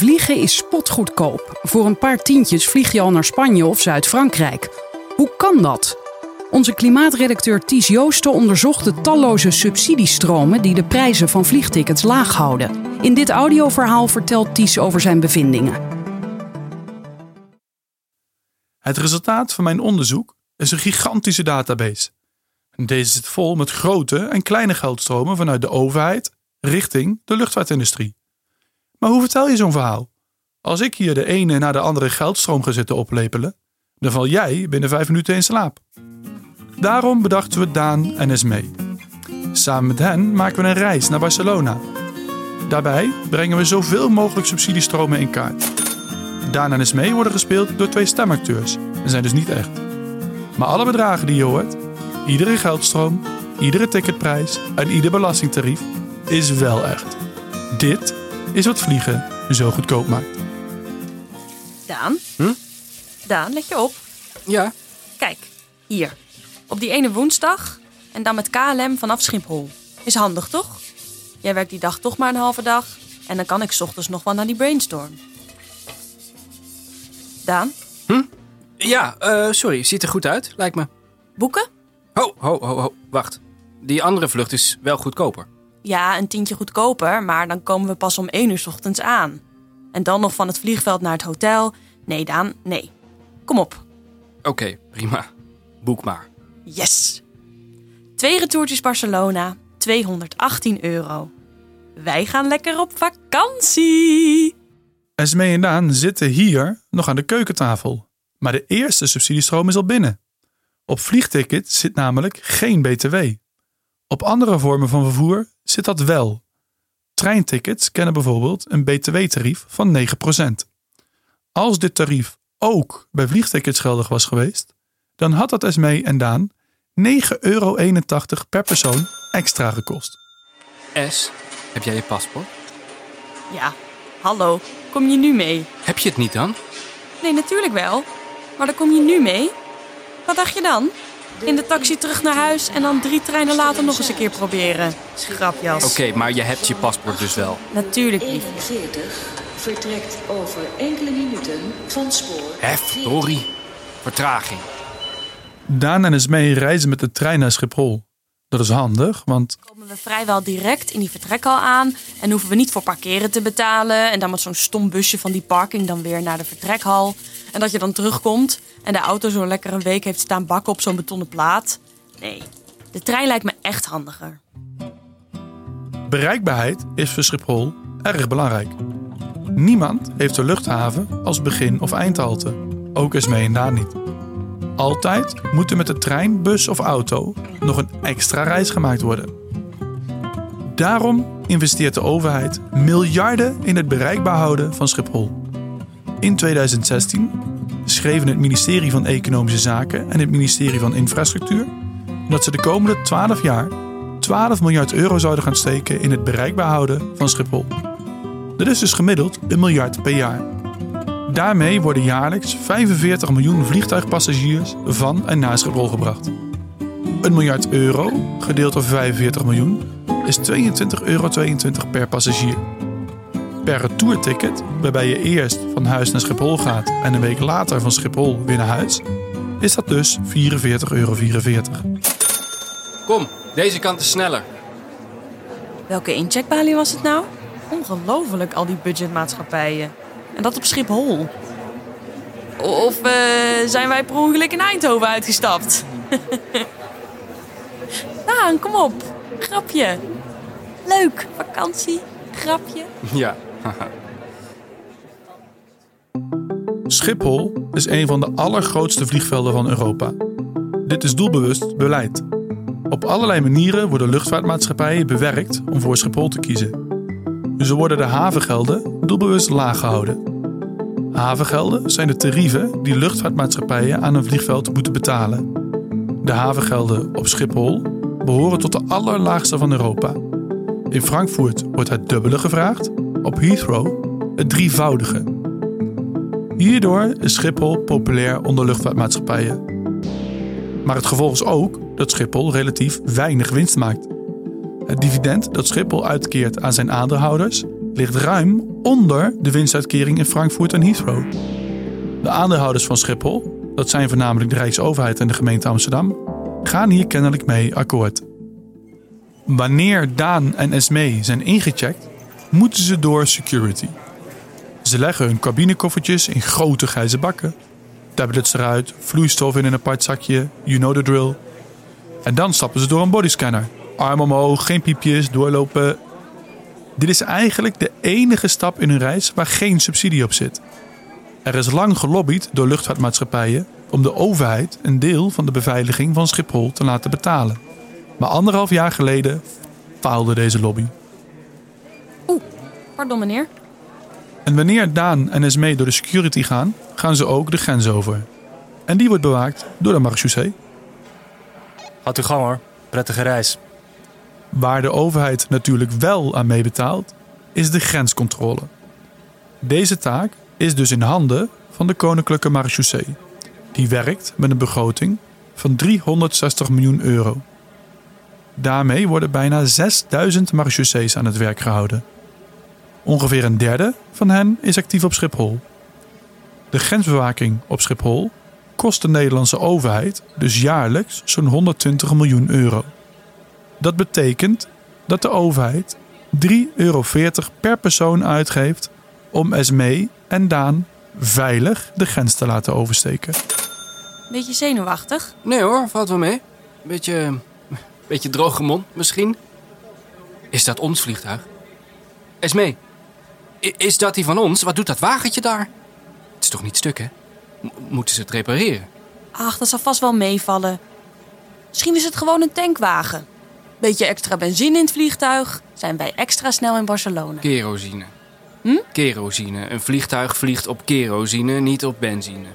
Vliegen is spotgoedkoop. Voor een paar tientjes vlieg je al naar Spanje of Zuid-Frankrijk. Hoe kan dat? Onze klimaatredacteur Ties Joosten onderzocht de talloze subsidiestromen die de prijzen van vliegtickets laag houden. In dit audioverhaal vertelt Ties over zijn bevindingen. Het resultaat van mijn onderzoek is een gigantische database. Deze zit vol met grote en kleine geldstromen vanuit de overheid richting de luchtvaartindustrie. Maar hoe vertel je zo'n verhaal? Als ik hier de ene na de andere geldstroom ga zitten oplepelen, dan val jij binnen vijf minuten in slaap. Daarom bedachten we Daan en Esmee. Samen met hen maken we een reis naar Barcelona. Daarbij brengen we zoveel mogelijk subsidiestromen in kaart. Daan en Esmee worden gespeeld door twee stemacteurs en zijn dus niet echt. Maar alle bedragen die je hoort, iedere geldstroom, iedere ticketprijs en ieder belastingtarief is wel echt. Dit is wat vliegen zo goedkoop maakt. Daan? Hm? Daan, let je op. Ja, Kijk, hier. Op die ene woensdag en dan met KLM vanaf Schiphol. Is handig, toch? Jij werkt die dag toch maar een halve dag en dan kan ik 's ochtends nog wel naar die brainstorm. Daan, ja eh, sorry, ziet er goed uit, lijkt me. boeken? Ho, ho, ho, ho, wacht. Die andere vlucht is wel goedkoper. Ja, een tientje goedkoper, maar dan komen we pas om 1 uur 's ochtends aan. En dan nog van het vliegveld naar het hotel. Nee, Daan, nee. Kom op. Oké, prima. Boek maar. Yes! Twee retourtjes Barcelona, 218 euro. Wij gaan lekker op vakantie! Esmee en Daan zitten hier nog aan de keukentafel. Maar de eerste subsidiestroom is al binnen. Op vliegtickets zit namelijk geen BTW. Op andere vormen van vervoer zit dat wel. Treintickets kennen bijvoorbeeld een BTW-tarief van 9%. Als dit tarief ook bij vliegtickets geldig was geweest, dan had dat Esmee en Daan 9,81 euro per persoon extra gekost. S, heb jij je paspoort? Ja, hallo, kom je nu mee? Heb je het niet dan? Nee, natuurlijk wel. Maar dan kom je nu mee? Wat dacht je dan? In de taxi terug naar huis en dan drie treinen later nog eens een keer proberen. Grapjas. Oké, maar je hebt je paspoort dus wel. Natuurlijk, lief. 41 vertrekt over enkele minuten van spoor. Hef, Rory. Vertraging. Daan en Esmee reizen met de trein naar Schiphol. Dat is handig, want komen we vrijwel direct in die vertrekhal aan. En hoeven we niet voor parkeren te betalen. En dan met zo'n stom busje van die parking dan weer naar de vertrekhal. En dat je dan terugkomt en de auto zo lekker een week heeft staan bakken op zo'n betonnen plaat. Nee, de trein lijkt me echt handiger. bereikbaarheid is voor Schiphol erg belangrijk. Niemand heeft de luchthaven als begin- of eindhalte. Ook Esmee en Daan niet. Altijd moet er met de trein, bus of auto nog een extra reis gemaakt worden. Daarom investeert de overheid miljarden in het bereikbaar houden van Schiphol. In 2016 schreven het ministerie van Economische Zaken en het ministerie van Infrastructuur dat ze de komende 12 jaar 12 miljard euro zouden gaan steken in het bereikbaar houden van Schiphol. Dat is dus gemiddeld een miljard per jaar. Daarmee worden jaarlijks 45 miljoen vliegtuigpassagiers van en naar Schiphol gebracht. Een miljard euro, gedeeld door 45 miljoen, is 22,22 euro per passagier. Per retourticket, waarbij je eerst van huis naar Schiphol gaat en een week later van Schiphol weer naar huis, is dat dus 44,44 euro. Kom, deze kant is sneller. Welke incheckbalie was het nou? Ongelooflijk, al die budgetmaatschappijen. En dat op Schiphol. Of eh, zijn wij per ongeluk in Eindhoven uitgestapt? Daan, kom op. Grapje. Leuk, vakantie, grapje. Ja. Schiphol is een van de allergrootste vliegvelden van Europa. Dit is doelbewust beleid. Op allerlei manieren worden luchtvaartmaatschappijen bewerkt om voor Schiphol te kiezen. Zo worden de havengelden doelbewust laag gehouden. Havengelden zijn de tarieven die luchtvaartmaatschappijen aan een vliegveld moeten betalen. De havengelden op Schiphol behoren tot de allerlaagste van Europa. In Frankfurt wordt het dubbele gevraagd, op Heathrow het drievoudige. Hierdoor is Schiphol populair onder luchtvaartmaatschappijen. Maar het gevolg is ook dat Schiphol relatief weinig winst maakt. Het dividend dat Schiphol uitkeert aan zijn aandeelhouders ligt ruim onder de winstuitkering in Frankfurt en Heathrow. De aandeelhouders van Schiphol, dat zijn voornamelijk de Rijksoverheid en de gemeente Amsterdam, gaan hier kennelijk mee akkoord. Wanneer Daan en Esmee zijn ingecheckt, moeten ze door security. Ze leggen hun cabinekoffertjes in grote grijze bakken. Tablets eruit, vloeistof in een apart zakje, you know the drill. En dan stappen ze door een bodyscanner. Arm omhoog, geen piepjes, doorlopen. Dit is eigenlijk de enige stap in hun reis waar geen subsidie op zit. Er is lang gelobbyd door luchtvaartmaatschappijen om de overheid een deel van de beveiliging van Schiphol te laten betalen. Maar anderhalf jaar geleden faalde deze lobby. Pardon meneer. En wanneer Daan en Esmee door de security gaan, gaan ze ook de grens over. En die wordt bewaakt door de marechaussee. Gaat u gang hoor. Prettige reis. Waar de overheid natuurlijk wel aan meebetaalt, is de grenscontrole. Deze taak is dus in handen van de Koninklijke Marechaussee. Die werkt met een begroting van 360 miljoen euro. Daarmee worden bijna 6000 marechaussees aan het werk gehouden. Ongeveer een derde van hen is actief op Schiphol. De grensbewaking op Schiphol kost de Nederlandse overheid dus jaarlijks zo'n 120 miljoen euro. Dat betekent dat de overheid 3,40 euro per persoon uitgeeft om Esmee en Daan veilig de grens te laten oversteken. Beetje zenuwachtig. Nee hoor, valt wel mee. Beetje, beetje droge mond misschien. Is dat ons vliegtuig? Esmee, is dat die van ons? Wat doet dat wagentje daar? Het is toch niet stuk, hè? M- moeten ze het repareren? Ach, dat zal vast wel meevallen. Misschien is het gewoon een tankwagen. Beetje extra benzine in het vliegtuig. Zijn wij extra snel in Barcelona. Kerosine. Hm? Kerosine. Een vliegtuig vliegt op kerosine, niet op benzine.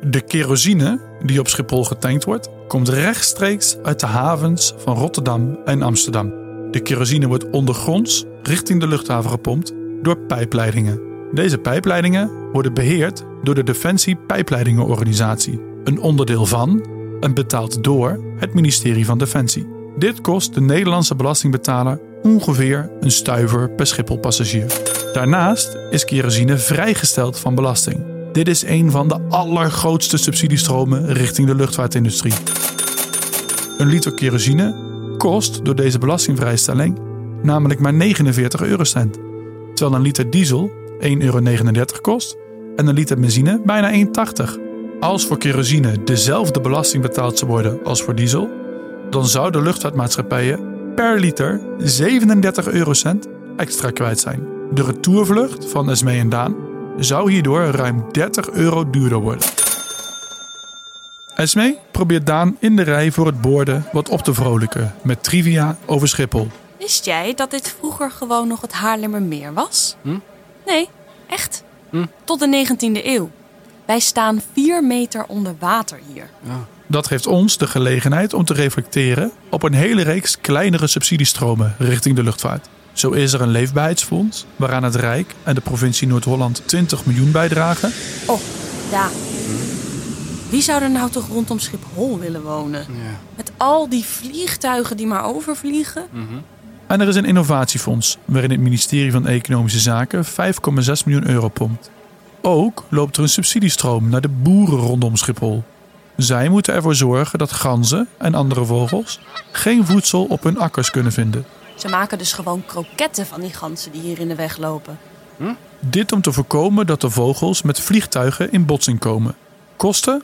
De kerosine die op Schiphol getankt wordt, komt rechtstreeks uit de havens van Rotterdam en Amsterdam. De kerosine wordt ondergronds richting de luchthaven gepompt door pijpleidingen. Deze pijpleidingen worden beheerd door de Defensie Pijpleidingenorganisatie, een onderdeel van en betaald door het ministerie van Defensie. Dit kost de Nederlandse belastingbetaler ongeveer een stuiver per Schiphol-passagier. Daarnaast is kerosine vrijgesteld van belasting. Dit is een van de allergrootste subsidiestromen richting de luchtvaartindustrie. Een liter kerosine kost door deze belastingvrijstelling namelijk maar 49 eurocent. Terwijl een liter diesel 1,39 euro kost en een liter benzine bijna 1,80. Als voor kerosine dezelfde belasting betaald zou worden als voor diesel, dan zouden luchtvaartmaatschappijen per liter 37 eurocent extra kwijt zijn. De retourvlucht van Esmee en Daan zou hierdoor ruim 30 euro duurder worden. Esmee probeert Daan in de rij voor het borden wat op te vrolijken met trivia over Schiphol. Wist jij dat dit vroeger gewoon nog het Haarlemmermeer was? Hm? Nee, echt. Hm? Tot de 19e eeuw. Wij staan 4 meter onder water hier. Dat geeft ons de gelegenheid om te reflecteren op een hele reeks kleinere subsidiestromen richting de luchtvaart. Zo is er een leefbaarheidsfonds waaraan het Rijk en de provincie Noord-Holland 20 miljoen bijdragen. Oh, ja. Wie zou er nou toch rondom Schiphol willen wonen? Ja. Met al die vliegtuigen die maar overvliegen? En er is een innovatiefonds waarin het ministerie van Economische Zaken 5,6 miljoen euro pompt. Ook loopt er een subsidiestroom naar de boeren rondom Schiphol. Zij moeten ervoor zorgen dat ganzen en andere vogels geen voedsel op hun akkers kunnen vinden. Ze maken dus gewoon kroketten van die ganzen die hier in de weg lopen. Dit om te voorkomen dat de vogels met vliegtuigen in botsing komen. Kosten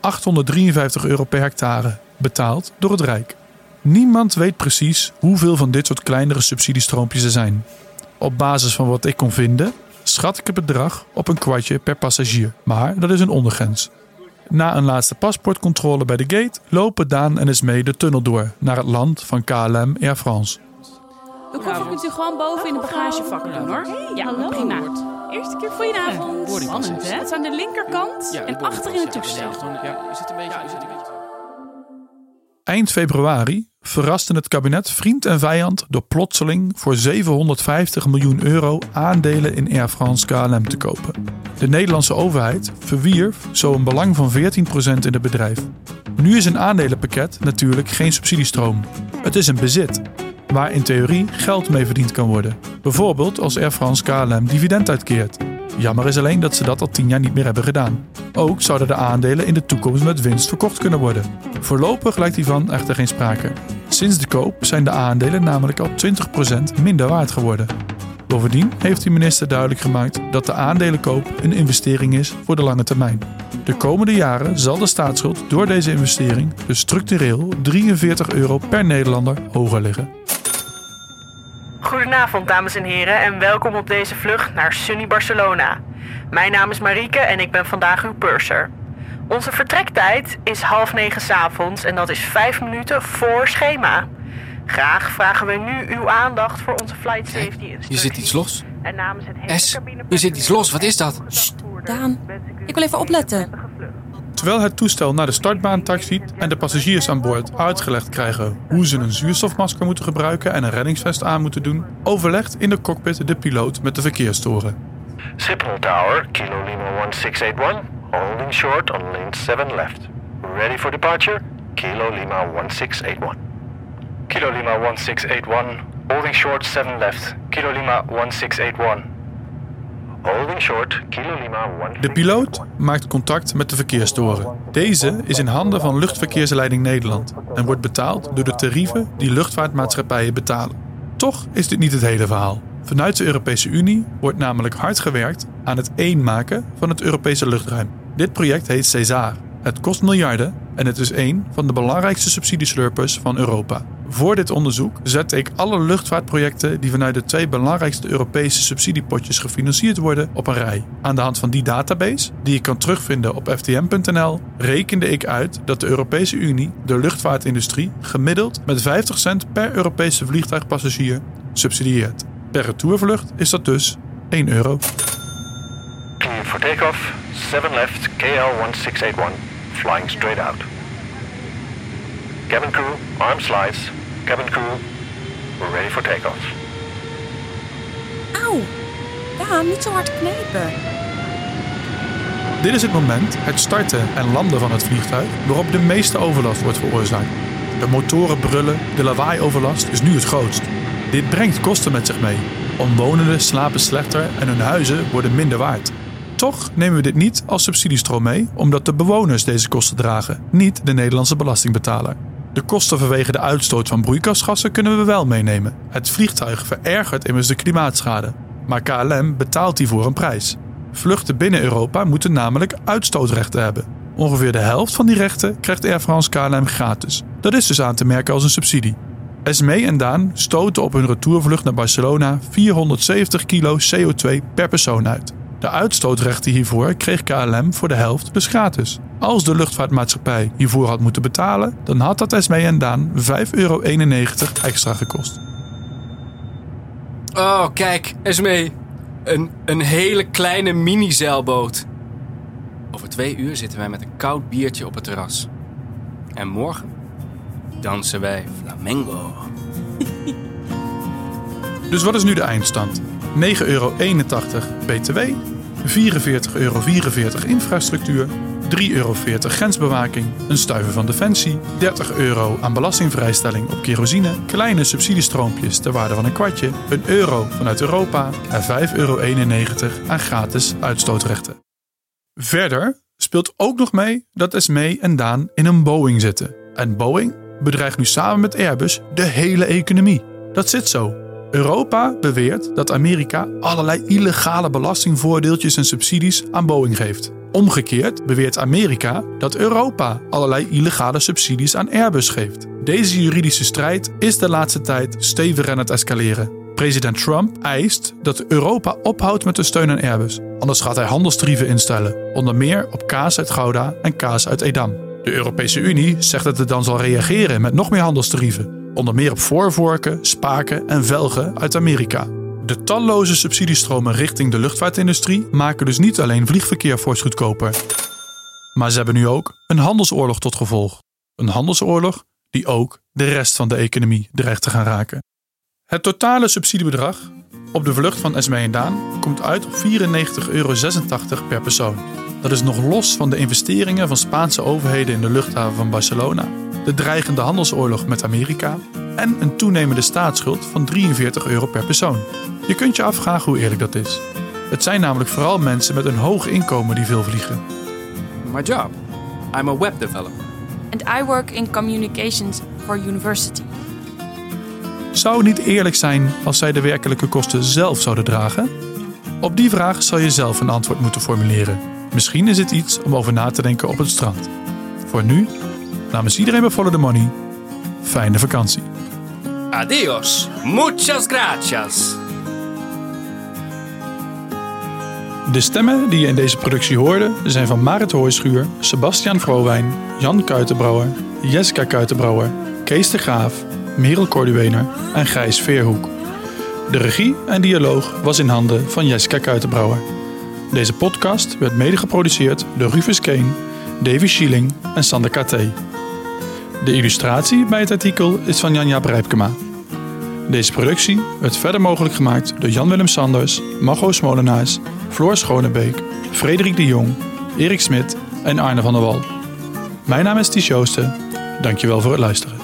853 euro per hectare, betaald door het Rijk. Niemand weet precies hoeveel van dit soort kleinere subsidiestroompjes er zijn. Op basis van wat ik kon vinden, schat ik het bedrag op een kwartje per passagier. Maar dat is een ondergrens. Na een laatste paspoortcontrole bij de gate lopen Daan en Esmee de tunnel door naar het land van KLM Air France. De koffer kunt u gewoon boven in de bagagevak doen hoor. Ja, prima. Eerste keer goedenavond. boardingpass Spannend is- hè? Het is aan de linkerkant Ja, en achter in het toestel. Ja, is het een beetje... Eind februari verraste het kabinet vriend en vijand door plotseling voor 750 miljoen euro aandelen in Air France KLM te kopen. De Nederlandse overheid verwierf zo een belang van 14% in het bedrijf. Nu is een aandelenpakket natuurlijk geen subsidiestroom. Het is een bezit. waar in theorie geld mee verdiend kan worden. Bijvoorbeeld als Air France KLM dividend uitkeert. Jammer is alleen dat ze dat al tien jaar niet meer hebben gedaan. Ook zouden de aandelen in de toekomst met winst verkocht kunnen worden. Voorlopig lijkt hiervan echter geen sprake. Sinds de koop zijn de aandelen namelijk al 20% minder waard geworden. Bovendien heeft de minister duidelijk gemaakt dat de aandelenkoop een investering is voor de lange termijn. De komende jaren zal de staatsschuld door deze investering dus structureel 43 euro per Nederlander hoger liggen. Goedenavond, dames en heren, en welkom op deze vlucht naar sunny Barcelona. Mijn naam is Marieke en ik ben vandaag uw purser. Onze vertrektijd is half negen 's avonds en dat is vijf minuten voor schema. Graag vragen we nu uw aandacht voor onze flight safety instructies. Hier zit iets los. En namens het hele S, hier zit iets los. Wat is dat? Daan, ik wil even opletten. Terwijl het toestel naar de startbaan taxiet en de passagiers aan boord uitgelegd krijgen hoe ze een zuurstofmasker moeten gebruiken en een reddingsvest aan moeten doen, overlegt in de cockpit de piloot met de verkeerstoren. Signal Tower, Kilo Lima 1681, holding short on lane 7 left. Ready for departure, Kilo Lima 1681. Kilo Lima 1681, holding short 7 left. Kilo Lima 1681. Holding short, Kilo Lima 1681. De piloot maakt contact met de verkeerstoren. Deze is in handen van Luchtverkeersleiding Nederland en wordt betaald door de tarieven die luchtvaartmaatschappijen betalen. Toch is dit niet het hele verhaal. Vanuit de Europese Unie wordt namelijk hard gewerkt aan het eenmaken van het Europese luchtruim. Dit project heet CESAR. Het kost miljarden en het is een van de belangrijkste subsidieslurpers van Europa. Voor dit onderzoek zette ik alle luchtvaartprojecten die vanuit de twee belangrijkste Europese subsidiepotjes gefinancierd worden op een rij. Aan de hand van die database, die je kan terugvinden op ftm.nl, rekende ik uit dat de Europese Unie de luchtvaartindustrie gemiddeld met 50 cent per Europese vliegtuigpassagier subsidieert. Per retourvlucht is dat dus 1 euro. Clear for takeoff, 7 left, KL 1681, flying straight out. Cabin crew, arm slides, cabin crew, we're ready for takeoff. Auw. Daan, niet zo hard knijpen. Dit is het moment, het starten en landen van het vliegtuig, waarop de meeste overlast wordt veroorzaakt. De motoren brullen, de lawaaioverlast is nu het grootst. Dit brengt kosten met zich mee. Omwonenden slapen slechter en hun huizen worden minder waard. Toch nemen we dit niet als subsidiestroom mee, omdat de bewoners deze kosten dragen, niet de Nederlandse belastingbetaler. De kosten vanwege de uitstoot van broeikasgassen kunnen we wel meenemen. Het vliegtuig verergert immers de klimaatschade, maar KLM betaalt hiervoor een prijs. Vluchten binnen Europa moeten namelijk uitstootrechten hebben. Ongeveer de helft van die rechten krijgt Air France KLM gratis. Dat is dus aan te merken als een subsidie. Esmee en Daan stoten op hun retourvlucht naar Barcelona 470 kilo CO2 per persoon uit. De uitstootrechten hiervoor kreeg KLM voor de helft dus gratis. Als de luchtvaartmaatschappij hiervoor had moeten betalen, dan had dat Esmee en Daan 5,91 euro extra gekost. Oh, kijk, Esmee. Een, een hele kleine mini-zeilboot. Over twee uur zitten wij met een koud biertje op het terras. En morgen dansen wij flamengo. Dus wat is nu de eindstand? 9,81 euro BTW, 44,44 euro infrastructuur, 3,40 euro grensbewaking, een stuiver van Defensie, 30 euro aan belastingvrijstelling op kerosine, kleine subsidiestroompjes ter waarde van een kwartje, een euro vanuit Europa en 5,91 euro aan gratis uitstootrechten. Verder speelt ook nog mee dat Esmee en Daan in een Boeing zitten. En Boeing bedreigt nu samen met Airbus de hele economie. Dat zit zo. Europa beweert dat Amerika allerlei illegale belastingvoordeeltjes en subsidies aan Boeing geeft. Omgekeerd beweert Amerika dat Europa allerlei illegale subsidies aan Airbus geeft. Deze juridische strijd is de laatste tijd stevig aan het escaleren. President Trump eist dat Europa ophoudt met de steun aan Airbus. Anders gaat hij handelstarieven instellen, onder meer op kaas uit Gouda en kaas uit Edam. De Europese Unie zegt dat het dan zal reageren met nog meer handelstarieven, onder meer op voorvorken, spaken en velgen uit Amerika. De talloze subsidiestromen richting de luchtvaartindustrie maken dus niet alleen vliegverkeer fors goedkoper, maar ze hebben nu ook een handelsoorlog tot gevolg. Een handelsoorlog die ook de rest van de economie dreigt te gaan raken. Het totale subsidiebedrag op de vlucht van Esmee en Daan komt uit op 94,86 euro per persoon. Dat is nog los van de investeringen van Spaanse overheden in de luchthaven van Barcelona, de dreigende handelsoorlog met Amerika en een toenemende staatsschuld van 43 euro per persoon. Je kunt je afvragen hoe eerlijk dat is. Het zijn namelijk vooral mensen met een hoog inkomen die veel vliegen. My job. I'm a web developer. And I work in communications for university. Zou het niet eerlijk zijn als zij de werkelijke kosten zelf zouden dragen? Op die vraag zal je zelf een antwoord moeten formuleren. Misschien is het iets om over na te denken op het strand. Voor nu, namens iedereen bij Follow the Money, fijne vakantie. Adios. Muchas gracias. De stemmen die je in deze productie hoorde zijn van Marit Hooischuur, Sebastian Vrowijn, Jan Kuitenbrouwer, Jessica Kuitenbrouwer, Kees de Graaf, Merel Corduener en Gijs Veerhoek. De regie en dialoog was in handen van Jessica Kuitenbrouwer. Deze podcast werd mede geproduceerd door Rufus Kane, Davy Schieling en Sander KT. De illustratie bij het artikel is van Janja Brijpkema. Deze productie werd verder mogelijk gemaakt door Jan-Willem Sanders, Mago Smolenaars, Floor Schonebeek, Frederik de Jong, Erik Smit en Arne van der Wal. Mijn naam is Ties. Dankjewel voor het luisteren.